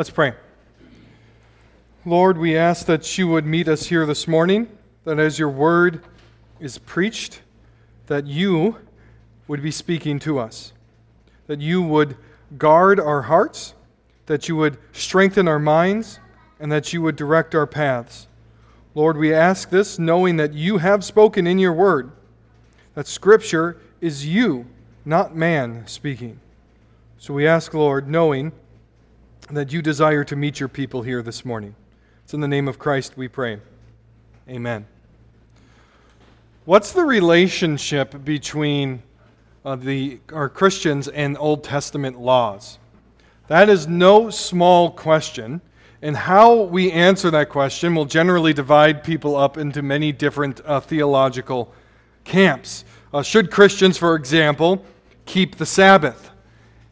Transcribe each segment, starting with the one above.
Let's pray. Lord, we ask that you would meet us here this morning, that as your word is preached, that you would be speaking to us, that you would guard our hearts, that you would strengthen our minds, and that you would direct our paths. Lord, we ask this knowing that you have spoken in your word, that Scripture is you, not man, speaking. So we ask, Lord, knowing that you desire to meet your people here this morning. It's in the name of Christ we pray. Amen. What's the relationship between uh, the, our Christians and Old Testament laws? That is no small question. And how we answer that question will generally divide people up into many different uh, theological camps. Uh, should Christians, for example, keep the Sabbath?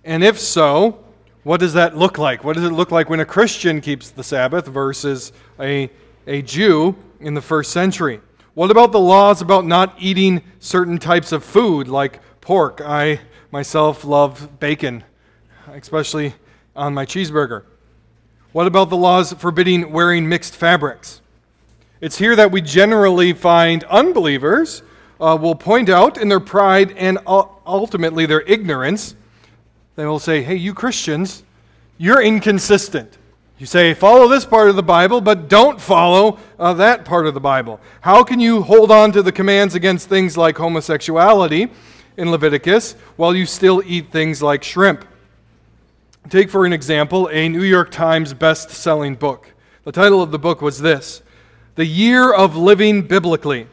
And if so, what does that look like? What does it look like when a Christian keeps the Sabbath versus a, a Jew in the first century? What about the laws about not eating certain types of food like pork? I myself love bacon, especially on my cheeseburger. What about the laws forbidding wearing mixed fabrics? It's here that we generally find unbelievers uh, will point out in their pride and ultimately their ignorance, they will say, Hey, you Christians, you're inconsistent. You say, follow this part of the Bible, but don't follow uh, that part of the Bible. How can you hold on to the commands against things like homosexuality in Leviticus while you still eat things like shrimp? Take, for an example, a New York Times best selling book. The title of the book was this The Year of Living Biblically.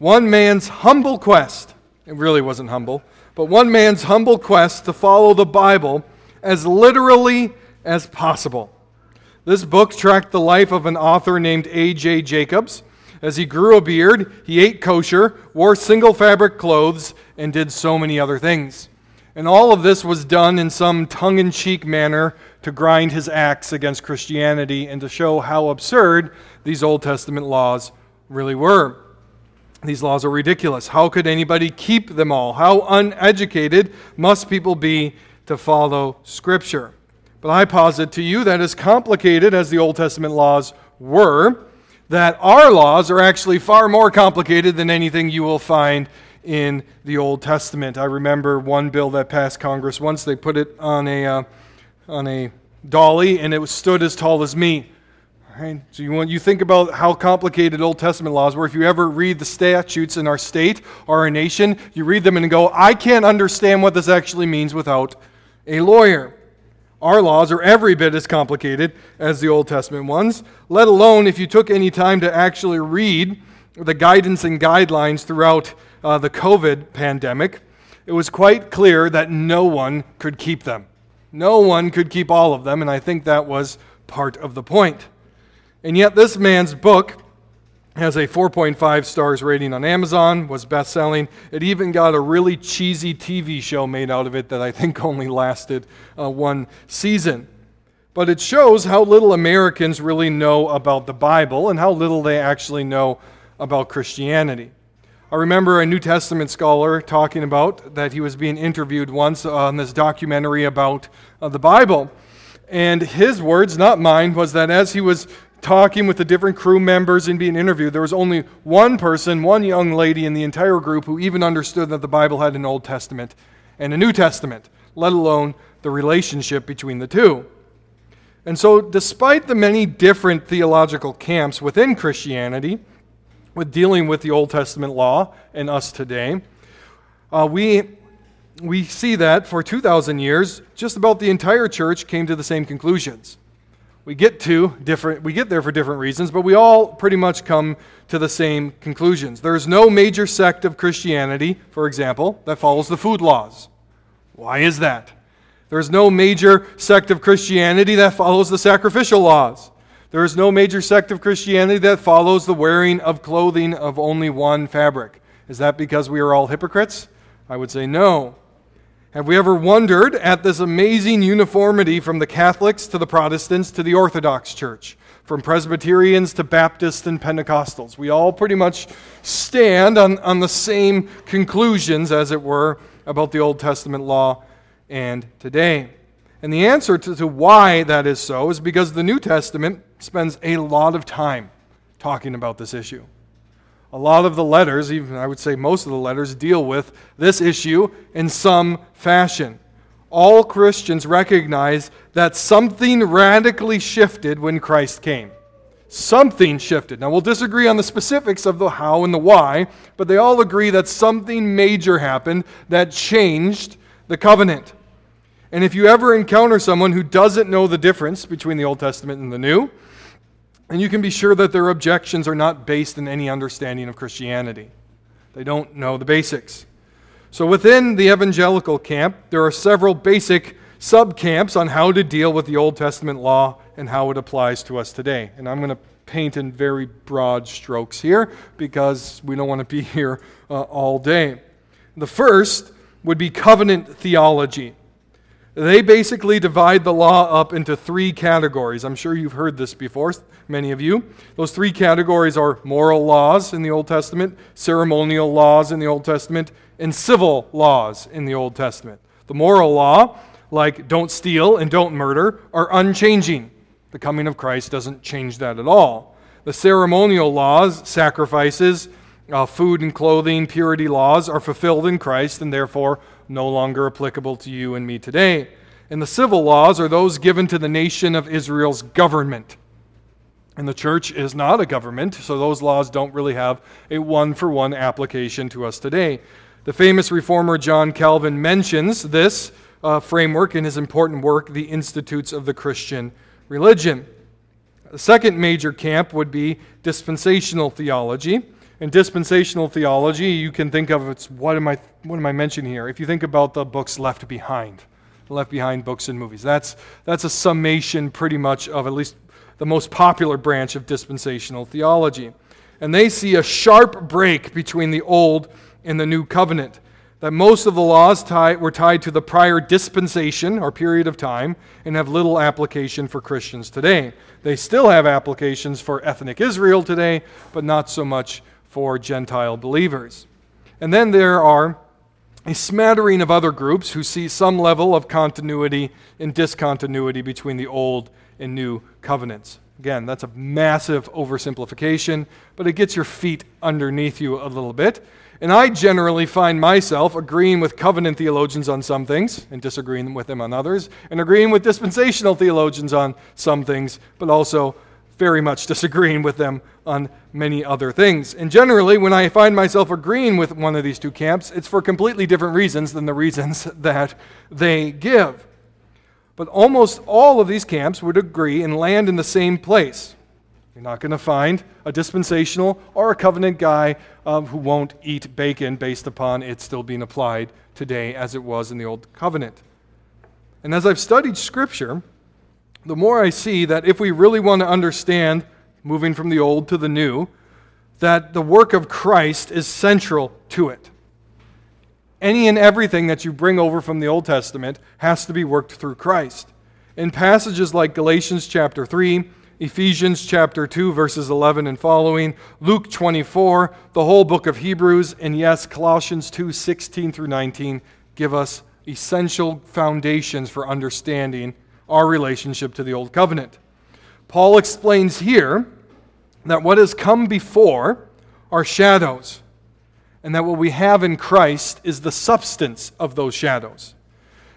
One man's humble quest, it really wasn't humble, but one man's humble quest to follow the Bible as literally as possible. This book tracked the life of an author named A.J. Jacobs. As he grew a beard, he ate kosher, wore single fabric clothes, and did so many other things. And all of this was done in some tongue in cheek manner to grind his axe against Christianity and to show how absurd these Old Testament laws really were. These laws are ridiculous. How could anybody keep them all? How uneducated must people be to follow Scripture? But I posit to you that as complicated as the Old Testament laws were, that our laws are actually far more complicated than anything you will find in the Old Testament. I remember one bill that passed Congress once. They put it on a, uh, on a dolly, and it stood as tall as me. Right? So you, want, you think about how complicated Old Testament laws were. If you ever read the statutes in our state or our nation, you read them and go, I can't understand what this actually means without a lawyer. Our laws are every bit as complicated as the Old Testament ones, let alone if you took any time to actually read the guidance and guidelines throughout uh, the COVID pandemic, it was quite clear that no one could keep them. No one could keep all of them, and I think that was part of the point. And yet, this man's book has a 4.5 stars rating on Amazon, was best selling. It even got a really cheesy TV show made out of it that I think only lasted uh, one season. But it shows how little Americans really know about the Bible and how little they actually know about Christianity. I remember a New Testament scholar talking about that he was being interviewed once on this documentary about uh, the Bible. And his words, not mine, was that as he was talking with the different crew members and being interviewed, there was only one person, one young lady in the entire group who even understood that the Bible had an Old Testament and a New Testament, let alone the relationship between the two. And so, despite the many different theological camps within Christianity, with dealing with the Old Testament law and us today, uh, we, we see that for 2,000 years, just about the entire church came to the same conclusions. We get to different, we get there for different reasons, but we all pretty much come to the same conclusions. There is no major sect of Christianity, for example, that follows the food laws. Why is that? There's no major sect of Christianity that follows the sacrificial laws. There is no major sect of Christianity that follows the wearing of clothing of only one fabric. Is that because we are all hypocrites? I would say no. Have we ever wondered at this amazing uniformity from the Catholics to the Protestants to the Orthodox Church, from Presbyterians to Baptists and Pentecostals? We all pretty much stand on, on the same conclusions, as it were, about the Old Testament law and today. And the answer to, to why that is so is because the New Testament spends a lot of time talking about this issue. A lot of the letters, even I would say most of the letters, deal with this issue in some fashion. All Christians recognize that something radically shifted when Christ came. Something shifted. Now, we'll disagree on the specifics of the how and the why, but they all agree that something major happened that changed the covenant. And if you ever encounter someone who doesn't know the difference between the Old Testament and the New, and you can be sure that their objections are not based in any understanding of Christianity. They don't know the basics. So within the evangelical camp, there are several basic subcamps on how to deal with the Old Testament law and how it applies to us today. And I'm going to paint in very broad strokes here because we don't want to be here uh, all day. The first would be covenant theology. They basically divide the law up into three categories. I'm sure you've heard this before, many of you. Those three categories are moral laws in the Old Testament, ceremonial laws in the Old Testament, and civil laws in the Old Testament. The moral law, like don't steal and don't murder, are unchanging. The coming of Christ doesn't change that at all. The ceremonial laws, sacrifices, uh, food and clothing, purity laws, are fulfilled in Christ and therefore no longer applicable to you and me today. And the civil laws are those given to the nation of Israel's government. And the church is not a government, so those laws don't really have a one for one application to us today. The famous reformer John Calvin mentions this uh, framework in his important work, The Institutes of the Christian Religion. The second major camp would be dispensational theology. In dispensational theology, you can think of it's what am I what am I mentioning here? If you think about the books left behind, left behind books and movies, that's that's a summation pretty much of at least the most popular branch of dispensational theology. And they see a sharp break between the old and the new covenant. That most of the laws tied, were tied to the prior dispensation or period of time and have little application for Christians today. They still have applications for ethnic Israel today, but not so much for Gentile believers. And then there are a smattering of other groups who see some level of continuity and discontinuity between the old and new covenants. Again, that's a massive oversimplification, but it gets your feet underneath you a little bit. And I generally find myself agreeing with covenant theologians on some things and disagreeing with them on others, and agreeing with dispensational theologians on some things, but also very much disagreeing with them on many other things. And generally, when I find myself agreeing with one of these two camps, it's for completely different reasons than the reasons that they give. But almost all of these camps would agree and land in the same place. You're not going to find a dispensational or a covenant guy um, who won't eat bacon based upon it still being applied today as it was in the Old Covenant. And as I've studied Scripture, the more I see that if we really want to understand, moving from the old to the new, that the work of Christ is central to it. Any and everything that you bring over from the Old Testament has to be worked through Christ. In passages like Galatians chapter 3, Ephesians chapter 2, verses 11 and following, Luke 24, the whole book of Hebrews, and yes, Colossians 2, 16 through 19 give us essential foundations for understanding our relationship to the Old Covenant. Paul explains here that what has come before are shadows, and that what we have in Christ is the substance of those shadows.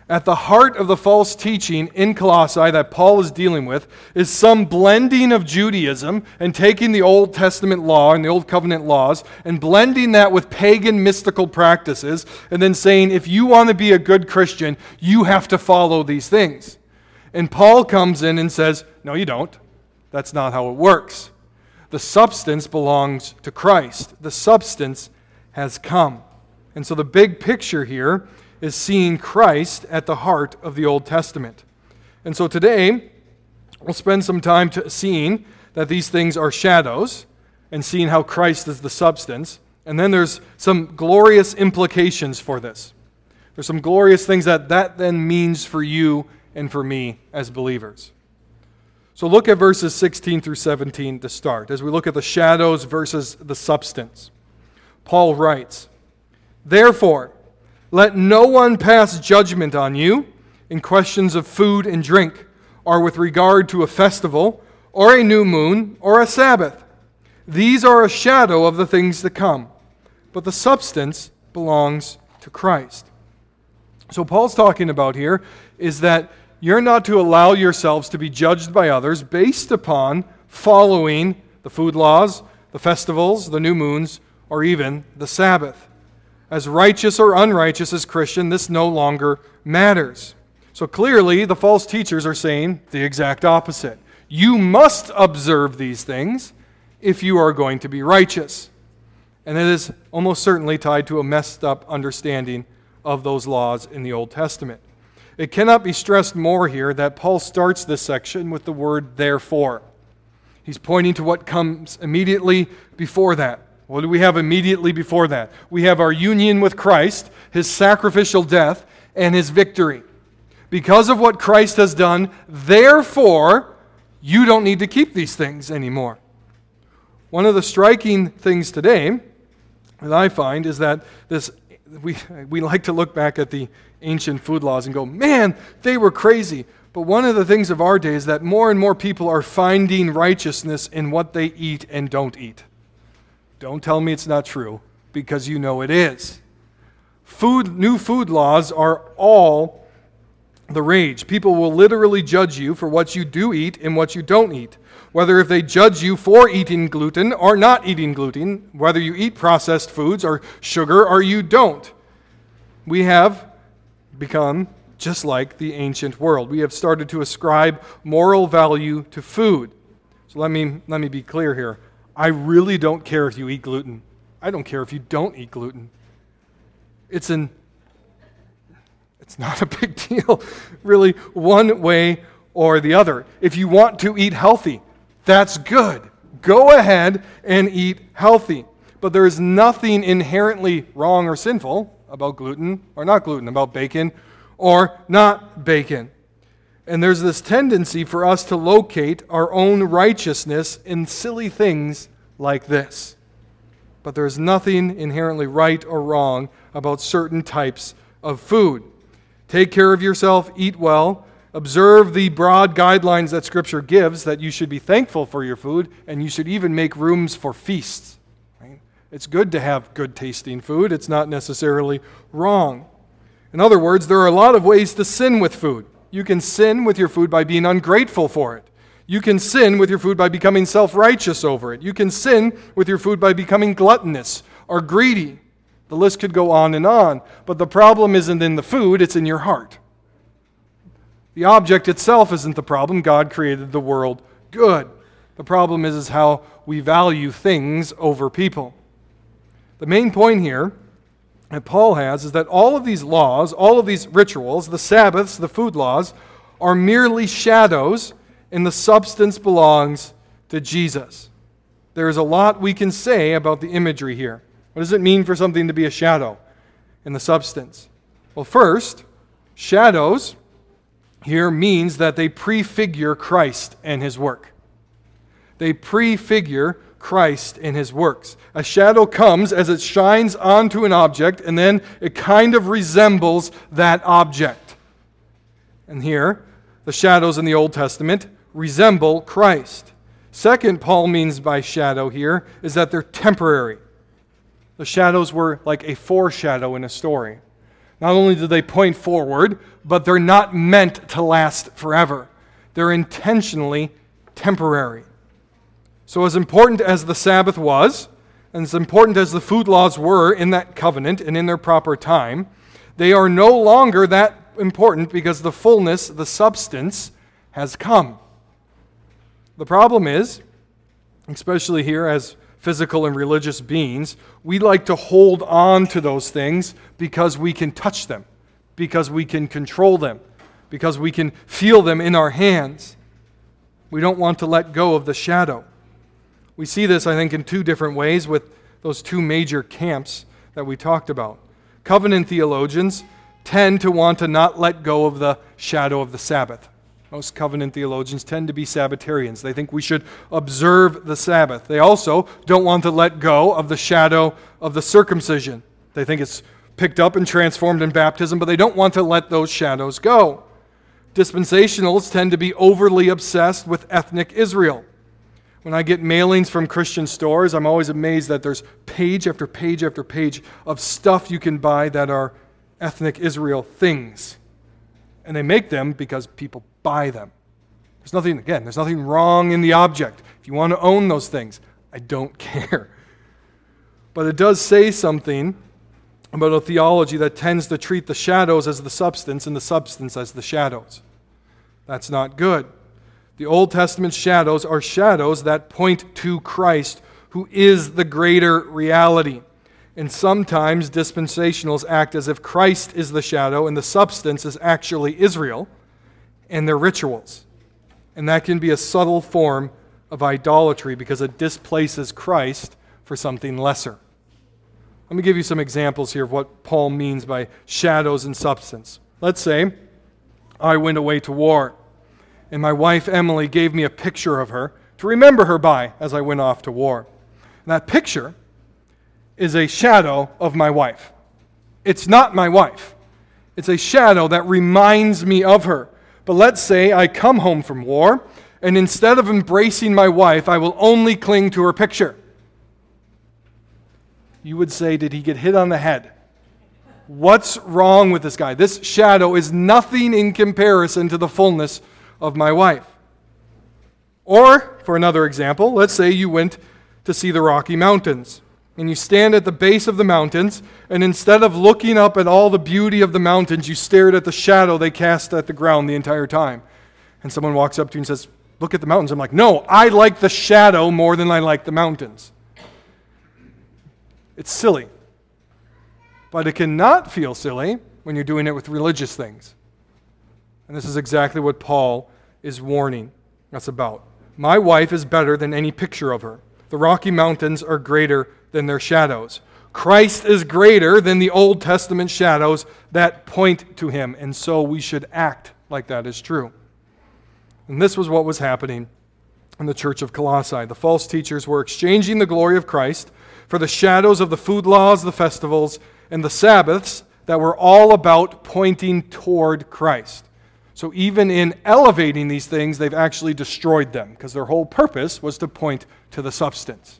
At the heart of the false teaching in Colossae that Paul is dealing with is some blending of Judaism and taking the Old Testament law and the Old Covenant laws and blending that with pagan mystical practices and then saying, if you want to be a good Christian, you have to follow these things. And Paul comes in and says, No, you don't. That's not how it works. The substance belongs to Christ, the substance has come. And so the big picture here is seeing Christ at the heart of the Old Testament. And so today, we'll spend some time seeing that these things are shadows and seeing how Christ is the substance. And then there's some glorious implications for this. There's some glorious things that that then means for you and for me as believers. So look at verses 16 through 17 to start as we look at the shadows versus the substance. Paul writes, Therefore, let no one pass judgment on you in questions of food and drink or with regard to a festival, or a new moon, or a Sabbath. These are a shadow of the things to come, but the substance belongs to Christ. So, Paul's talking about here is that you're not to allow yourselves to be judged by others based upon following the food laws, the festivals, the new moons, or even the Sabbath. As righteous or unrighteous as Christian, this no longer matters. So clearly, the false teachers are saying the exact opposite. You must observe these things if you are going to be righteous. And it is almost certainly tied to a messed up understanding of those laws in the Old Testament. It cannot be stressed more here that Paul starts this section with the word therefore. He's pointing to what comes immediately before that. What do we have immediately before that? We have our union with Christ, his sacrificial death, and his victory. Because of what Christ has done, therefore, you don't need to keep these things anymore. One of the striking things today that I find is that this we, we like to look back at the ancient food laws and go, man, they were crazy. But one of the things of our day is that more and more people are finding righteousness in what they eat and don't eat. Don't tell me it's not true, because you know it is. Food, new food laws are all the rage. People will literally judge you for what you do eat and what you don't eat. Whether if they judge you for eating gluten or not eating gluten, whether you eat processed foods or sugar or you don't. We have become just like the ancient world. We have started to ascribe moral value to food. So let me, let me be clear here. I really don't care if you eat gluten. I don't care if you don't eat gluten. It's an it's not a big deal, really, one way or the other. If you want to eat healthy, that's good. Go ahead and eat healthy. But there is nothing inherently wrong or sinful about gluten or not gluten, about bacon or not bacon. And there's this tendency for us to locate our own righteousness in silly things like this. But there's nothing inherently right or wrong about certain types of food. Take care of yourself, eat well, observe the broad guidelines that Scripture gives that you should be thankful for your food, and you should even make rooms for feasts. It's good to have good tasting food, it's not necessarily wrong. In other words, there are a lot of ways to sin with food. You can sin with your food by being ungrateful for it. You can sin with your food by becoming self righteous over it. You can sin with your food by becoming gluttonous or greedy. The list could go on and on. But the problem isn't in the food, it's in your heart. The object itself isn't the problem. God created the world good. The problem is, is how we value things over people. The main point here that Paul has is that all of these laws, all of these rituals, the Sabbaths, the food laws, are merely shadows, and the substance belongs to Jesus. There is a lot we can say about the imagery here. What does it mean for something to be a shadow in the substance? Well, first, shadows here means that they prefigure Christ and his work. They prefigure Christ in his works. A shadow comes as it shines onto an object, and then it kind of resembles that object. And here, the shadows in the Old Testament resemble Christ. Second, Paul means by shadow here is that they're temporary. The shadows were like a foreshadow in a story. Not only do they point forward, but they're not meant to last forever. They're intentionally temporary. So, as important as the Sabbath was, and as important as the food laws were in that covenant and in their proper time, they are no longer that important because the fullness, the substance, has come. The problem is, especially here as physical and religious beings, we like to hold on to those things because we can touch them, because we can control them, because we can feel them in our hands. We don't want to let go of the shadow. We see this, I think, in two different ways with those two major camps that we talked about. Covenant theologians tend to want to not let go of the shadow of the Sabbath. Most covenant theologians tend to be Sabbatarians. They think we should observe the Sabbath. They also don't want to let go of the shadow of the circumcision. They think it's picked up and transformed in baptism, but they don't want to let those shadows go. Dispensationalists tend to be overly obsessed with ethnic Israel. When I get mailings from Christian stores, I'm always amazed that there's page after page after page of stuff you can buy that are ethnic Israel things. And they make them because people buy them. There's nothing, again, there's nothing wrong in the object. If you want to own those things, I don't care. But it does say something about a theology that tends to treat the shadows as the substance and the substance as the shadows. That's not good. The Old Testament shadows are shadows that point to Christ, who is the greater reality. And sometimes dispensationals act as if Christ is the shadow and the substance is actually Israel and their rituals. And that can be a subtle form of idolatry because it displaces Christ for something lesser. Let me give you some examples here of what Paul means by shadows and substance. Let's say I went away to war and my wife Emily gave me a picture of her to remember her by as I went off to war. And that picture is a shadow of my wife. It's not my wife, it's a shadow that reminds me of her. But let's say I come home from war, and instead of embracing my wife, I will only cling to her picture. You would say, Did he get hit on the head? What's wrong with this guy? This shadow is nothing in comparison to the fullness of my wife. Or, for another example, let's say you went to see the Rocky Mountains and you stand at the base of the mountains, and instead of looking up at all the beauty of the mountains, you stared at the shadow they cast at the ground the entire time. And someone walks up to you and says, Look at the mountains. I'm like, No, I like the shadow more than I like the mountains. It's silly. But it cannot feel silly when you're doing it with religious things. And this is exactly what Paul is warning us about. My wife is better than any picture of her. The Rocky Mountains are greater than their shadows. Christ is greater than the Old Testament shadows that point to him, and so we should act like that is true. And this was what was happening in the church of Colossae. The false teachers were exchanging the glory of Christ for the shadows of the food laws, the festivals, and the Sabbaths that were all about pointing toward Christ. So even in elevating these things, they've actually destroyed them because their whole purpose was to point to the substance.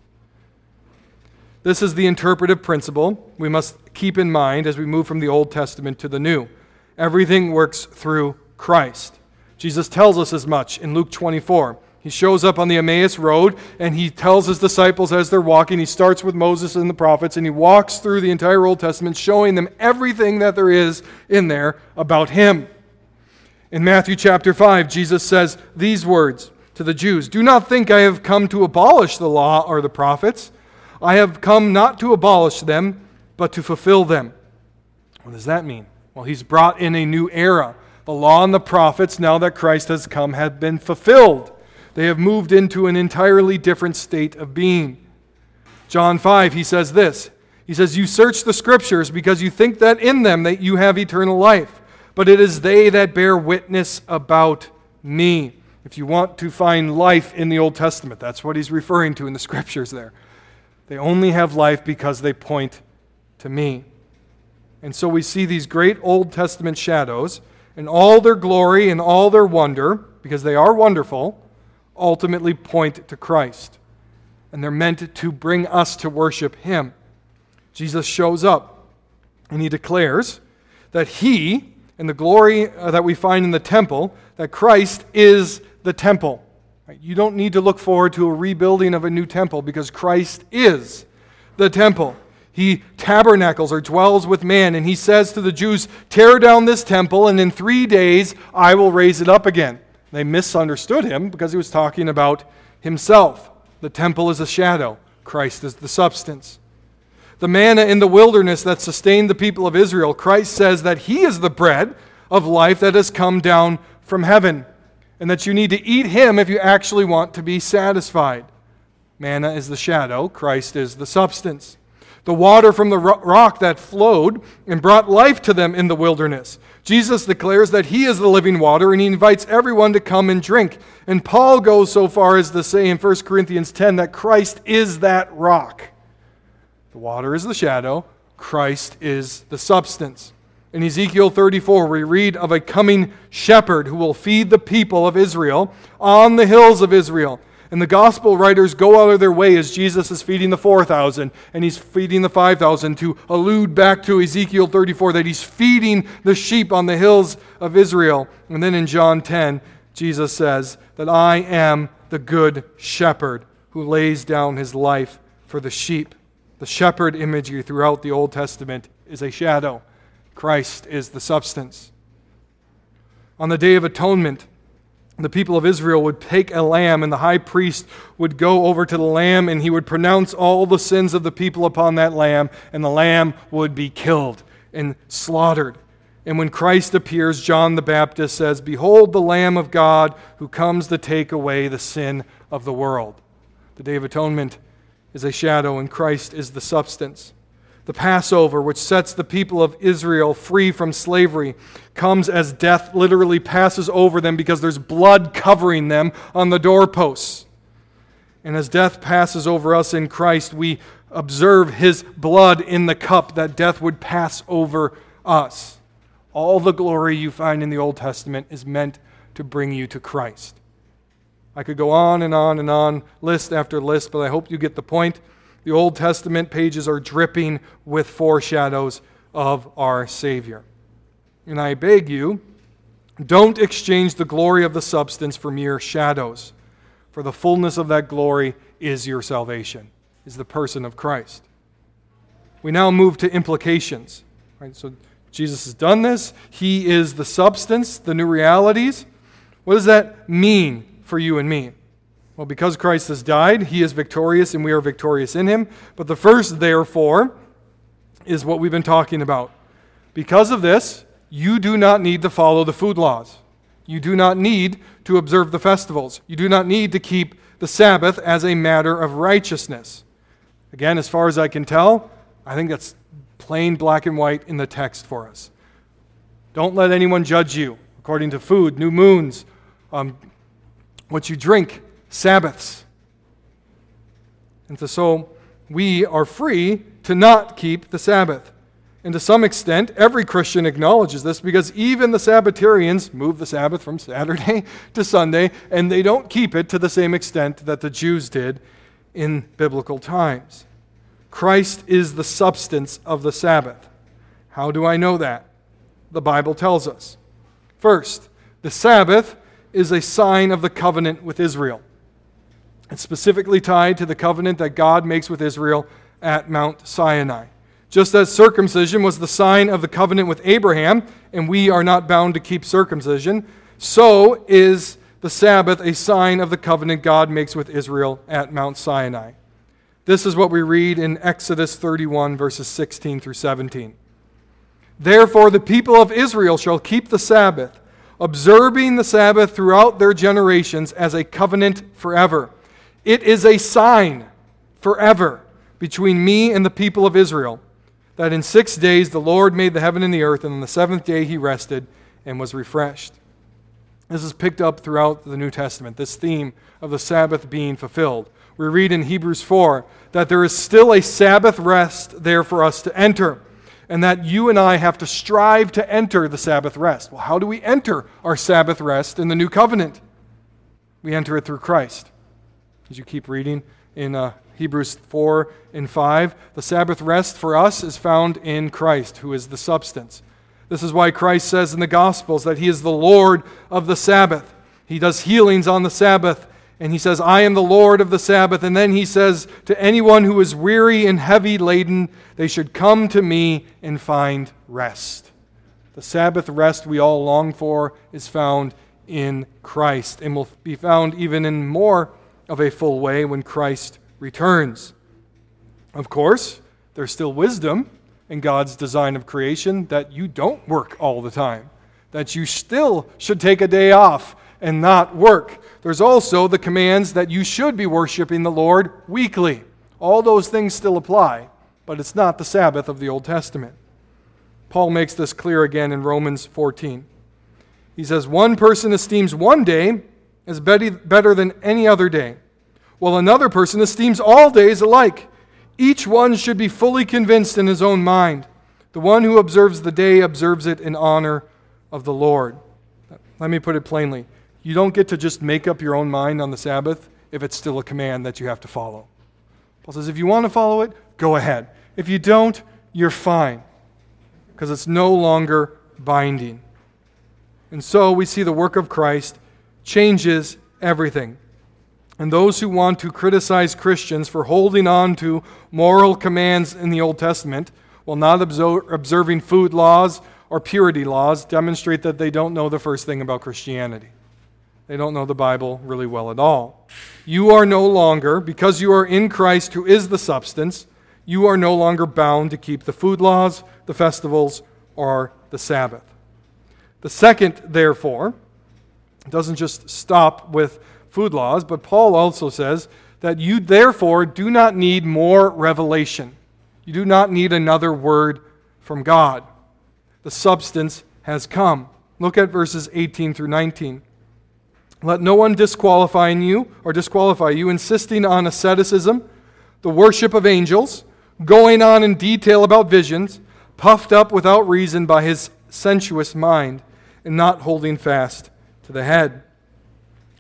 This is the interpretive principle we must keep in mind as we move from the Old Testament to the New. Everything works through Christ. Jesus tells us as much in Luke 24. He shows up on the Emmaus Road and he tells his disciples as they're walking, he starts with Moses and the prophets and he walks through the entire Old Testament, showing them everything that there is in there about him. In Matthew chapter 5, Jesus says these words to the Jews Do not think I have come to abolish the law or the prophets. I have come not to abolish them, but to fulfill them. What does that mean? Well, he's brought in a new era. The law and the prophets, now that Christ has come, have been fulfilled. They have moved into an entirely different state of being. John 5, he says this. He says, You search the scriptures because you think that in them that you have eternal life but it is they that bear witness about me. If you want to find life in the Old Testament, that's what he's referring to in the scriptures there. They only have life because they point to me. And so we see these great Old Testament shadows and all their glory and all their wonder, because they are wonderful, ultimately point to Christ. And they're meant to bring us to worship Him. Jesus shows up and he declares that He and the glory uh, that we find in the temple, that Christ is the temple. You don't need to look forward to a rebuilding of a new temple because Christ is the temple. He tabernacles or dwells with man, and he says to the Jews, Tear down this temple, and in three days I will raise it up again. They misunderstood him because he was talking about himself. The temple is a shadow, Christ is the substance the manna in the wilderness that sustained the people of Israel, Christ says that He is the bread of life that has come down from heaven, and that you need to eat Him if you actually want to be satisfied. Manna is the shadow, Christ is the substance. The water from the rock that flowed and brought life to them in the wilderness. Jesus declares that He is the living water and He invites everyone to come and drink. And Paul goes so far as to say in 1 Corinthians 10 that Christ is that rock. The water is the shadow, Christ is the substance. In Ezekiel 34, we read of a coming shepherd who will feed the people of Israel on the hills of Israel. And the gospel writers go out of their way as Jesus is feeding the 4,000 and he's feeding the 5,000 to allude back to Ezekiel 34 that he's feeding the sheep on the hills of Israel. And then in John 10, Jesus says that I am the good shepherd who lays down his life for the sheep. The shepherd imagery throughout the Old Testament is a shadow, Christ is the substance. On the Day of Atonement, the people of Israel would take a lamb, and the high priest would go over to the lamb and he would pronounce all the sins of the people upon that lamb, and the lamb would be killed and slaughtered. And when Christ appears, John the Baptist says, Behold the Lamb of God who comes to take away the sin of the world. The Day of Atonement is a shadow, and Christ is the substance. The Passover, which sets the people of Israel free from slavery, comes as death literally passes over them because there's blood covering them on the doorposts. And as death passes over us in Christ, we observe his blood in the cup that death would pass over us. All the glory you find in the Old Testament is meant to bring you to Christ. I could go on and on and on, list after list, but I hope you get the point. The Old Testament pages are dripping with foreshadows of our Savior. And I beg you, don't exchange the glory of the substance for mere shadows, for the fullness of that glory is your salvation, is the person of Christ. We now move to implications. Right? So Jesus has done this. He is the substance, the new realities. What does that mean for you and me? Well, because Christ has died, he is victorious and we are victorious in him. But the first, therefore, is what we've been talking about. Because of this, you do not need to follow the food laws. You do not need to observe the festivals. You do not need to keep the Sabbath as a matter of righteousness. Again, as far as I can tell, I think that's plain black and white in the text for us. Don't let anyone judge you according to food, new moons, um, what you drink, Sabbaths. And so we are free to not keep the Sabbath. And to some extent, every Christian acknowledges this because even the Sabbatarians move the Sabbath from Saturday to Sunday, and they don't keep it to the same extent that the Jews did in biblical times. Christ is the substance of the Sabbath. How do I know that? The Bible tells us. First, the Sabbath is a sign of the covenant with Israel. It's specifically tied to the covenant that God makes with Israel at Mount Sinai. Just as circumcision was the sign of the covenant with Abraham, and we are not bound to keep circumcision, so is the Sabbath a sign of the covenant God makes with Israel at Mount Sinai. This is what we read in Exodus 31, verses 16 through 17. Therefore, the people of Israel shall keep the Sabbath, observing the Sabbath throughout their generations as a covenant forever. It is a sign forever between me and the people of Israel that in six days the Lord made the heaven and the earth, and on the seventh day he rested and was refreshed. This is picked up throughout the New Testament, this theme of the Sabbath being fulfilled. We read in Hebrews 4 that there is still a Sabbath rest there for us to enter, and that you and I have to strive to enter the Sabbath rest. Well, how do we enter our Sabbath rest in the new covenant? We enter it through Christ as you keep reading in uh, Hebrews 4 and 5. The Sabbath rest for us is found in Christ, who is the substance. This is why Christ says in the Gospels that he is the Lord of the Sabbath. He does healings on the Sabbath, and he says, I am the Lord of the Sabbath. And then he says to anyone who is weary and heavy laden, they should come to me and find rest. The Sabbath rest we all long for is found in Christ and will be found even in more of a full way when Christ returns. Of course, there's still wisdom in God's design of creation that you don't work all the time, that you still should take a day off and not work. There's also the commands that you should be worshiping the Lord weekly. All those things still apply, but it's not the Sabbath of the Old Testament. Paul makes this clear again in Romans 14. He says, One person esteems one day as better than any other day, while another person esteems all days alike. Each one should be fully convinced in his own mind. The one who observes the day observes it in honor of the Lord. Let me put it plainly. You don't get to just make up your own mind on the Sabbath if it's still a command that you have to follow. Paul says, if you want to follow it, go ahead. If you don't, you're fine because it's no longer binding. And so we see the work of Christ changes everything. And those who want to criticize Christians for holding on to moral commands in the Old Testament while not observing food laws or purity laws demonstrate that they don't know the first thing about Christianity. They don't know the Bible really well at all. You are no longer, because you are in Christ who is the substance, you are no longer bound to keep the food laws, the festivals, or the Sabbath. The second, therefore, doesn't just stop with food laws, but Paul also says that you therefore do not need more revelation. You do not need another word from God. The substance has come. Look at verses 18 through 19. Let no one disqualify you or disqualify you, insisting on asceticism, the worship of angels, going on in detail about visions, puffed up without reason by his sensuous mind, and not holding fast to the head.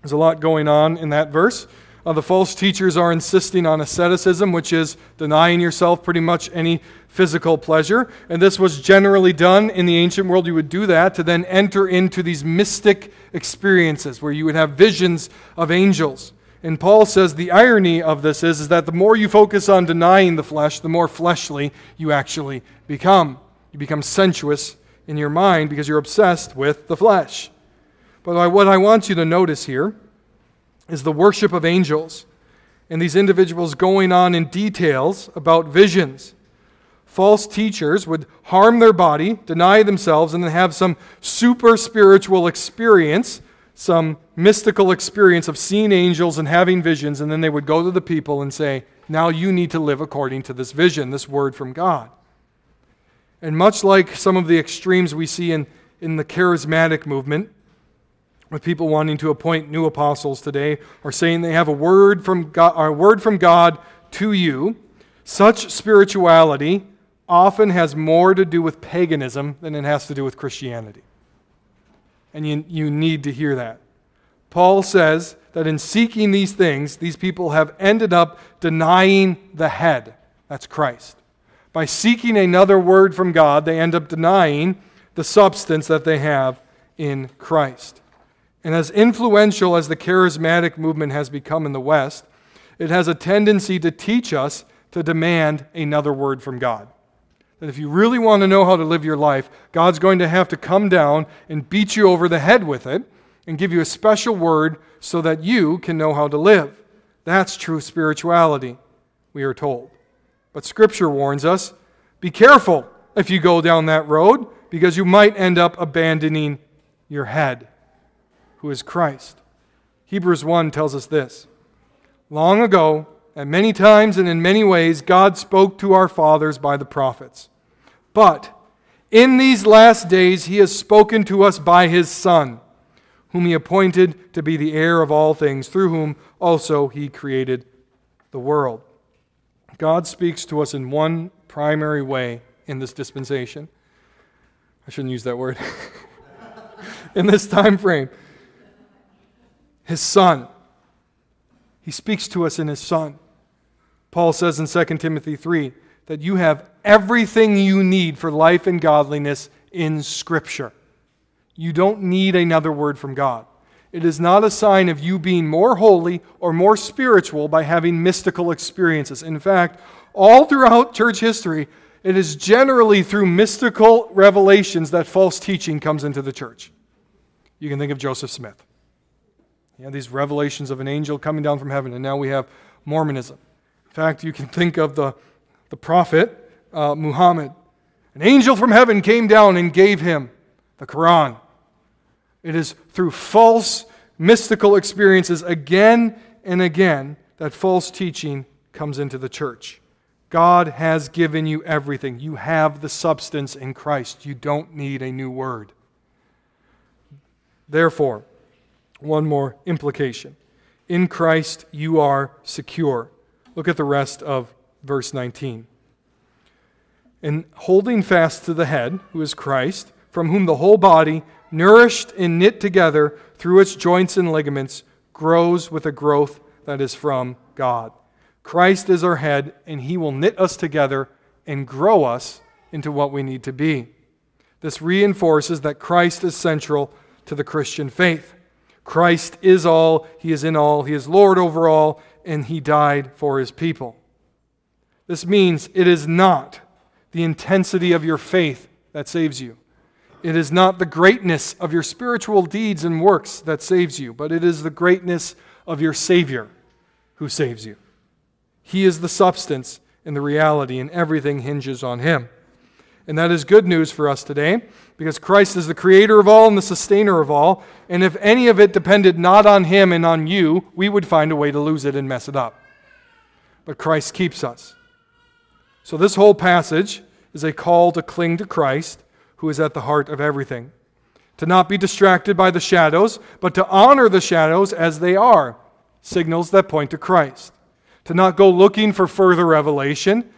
There's a lot going on in that verse. Uh, the false teachers are insisting on asceticism, which is denying yourself pretty much any physical pleasure. And this was generally done in the ancient world. You would do that to then enter into these mystic experiences where you would have visions of angels. And Paul says the irony of this is, is that the more you focus on denying the flesh, the more fleshly you actually become. You become sensuous in your mind because you're obsessed with the flesh. But what I want you to notice here is the worship of angels and these individuals going on in details about visions. False teachers would harm their body, deny themselves, and then have some super spiritual experience, some mystical experience of seeing angels and having visions, and then they would go to the people and say, Now you need to live according to this vision, this word from God. And much like some of the extremes we see in, in the charismatic movement, with people wanting to appoint new apostles today or saying they have a word from God, a word from God to you, such spirituality often has more to do with paganism than it has to do with Christianity. And you, you need to hear that. Paul says that in seeking these things, these people have ended up denying the head. That's Christ. By seeking another word from God, they end up denying the substance that they have in Christ. And as influential as the charismatic movement has become in the West, it has a tendency to teach us to demand another word from God. That if you really want to know how to live your life, God's going to have to come down and beat you over the head with it and give you a special word so that you can know how to live. That's true spirituality, we are told. But Scripture warns us be careful if you go down that road because you might end up abandoning your head who is Christ. Hebrews 1 tells us this Long ago, at many times and in many ways, God spoke to our fathers by the prophets. But in these last days, He has spoken to us by His Son, whom He appointed to be the heir of all things, through whom also He created the world. God speaks to us in one primary way in this dispensation. I shouldn't use that word. in this time frame his Son. He speaks to us in His Son. Paul says in 2 Timothy 3 that you have everything you need for life and godliness in Scripture. You don't need another word from God. It is not a sign of you being more holy or more spiritual by having mystical experiences. In fact, all throughout church history, it is generally through mystical revelations that false teaching comes into the church. You can think of Joseph Smith. You have these revelations of an angel coming down from heaven, and now we have Mormonism. In fact, you can think of the, the prophet uh, Muhammad. An angel from heaven came down and gave him the Quran. It is through false mystical experiences again and again that false teaching comes into the church. God has given you everything. You have the substance in Christ. You don't need a new word. Therefore, one more implication. In Christ, you are secure. Look at the rest of verse 19. and holding fast to the head, who is Christ, from whom the whole body, nourished and knit together through its joints and ligaments, grows with a growth that is from God. Christ is our head, and he will knit us together and grow us into what we need to be. This reinforces that Christ is central to the Christian faith. Christ is all, he is in all, he is Lord over all, and he died for his people. This means it is not the intensity of your faith that saves you. It is not the greatness of your spiritual deeds and works that saves you, but it is the greatness of your Savior who saves you. He is the substance and the reality, and everything hinges on Him. And that is good news for us today because Christ is the creator of all and the sustainer of all. And if any of it depended not on Him and on you, we would find a way to lose it and mess it up. But Christ keeps us. So, this whole passage is a call to cling to Christ, who is at the heart of everything. To not be distracted by the shadows, but to honor the shadows as they are signals that point to Christ. To not go looking for further revelation,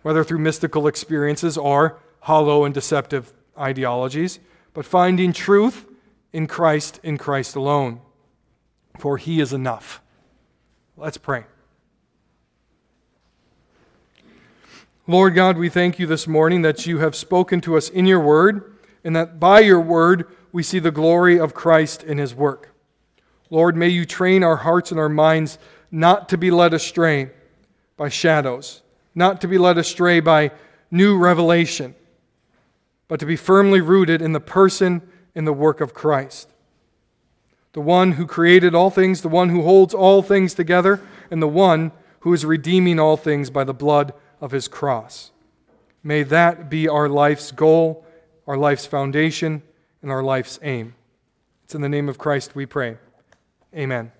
whether through mystical experiences or hollow and deceptive ideologies, but finding truth in Christ, in Christ alone. For he is enough. Let's pray. Lord God, we thank you this morning that you have spoken to us in your word, and that by your word we see the glory of Christ in his work. Lord, may you train our hearts and our minds not to be led astray by shadows, not to be led astray by new revelation, but to be firmly rooted in the person and the work of Christ. The one who created all things, the one who holds all things together, and the one who is redeeming all things by the blood of his cross. May that be our life's goal, our life's foundation, and our life's aim. It's in the name of Christ we pray. Amen.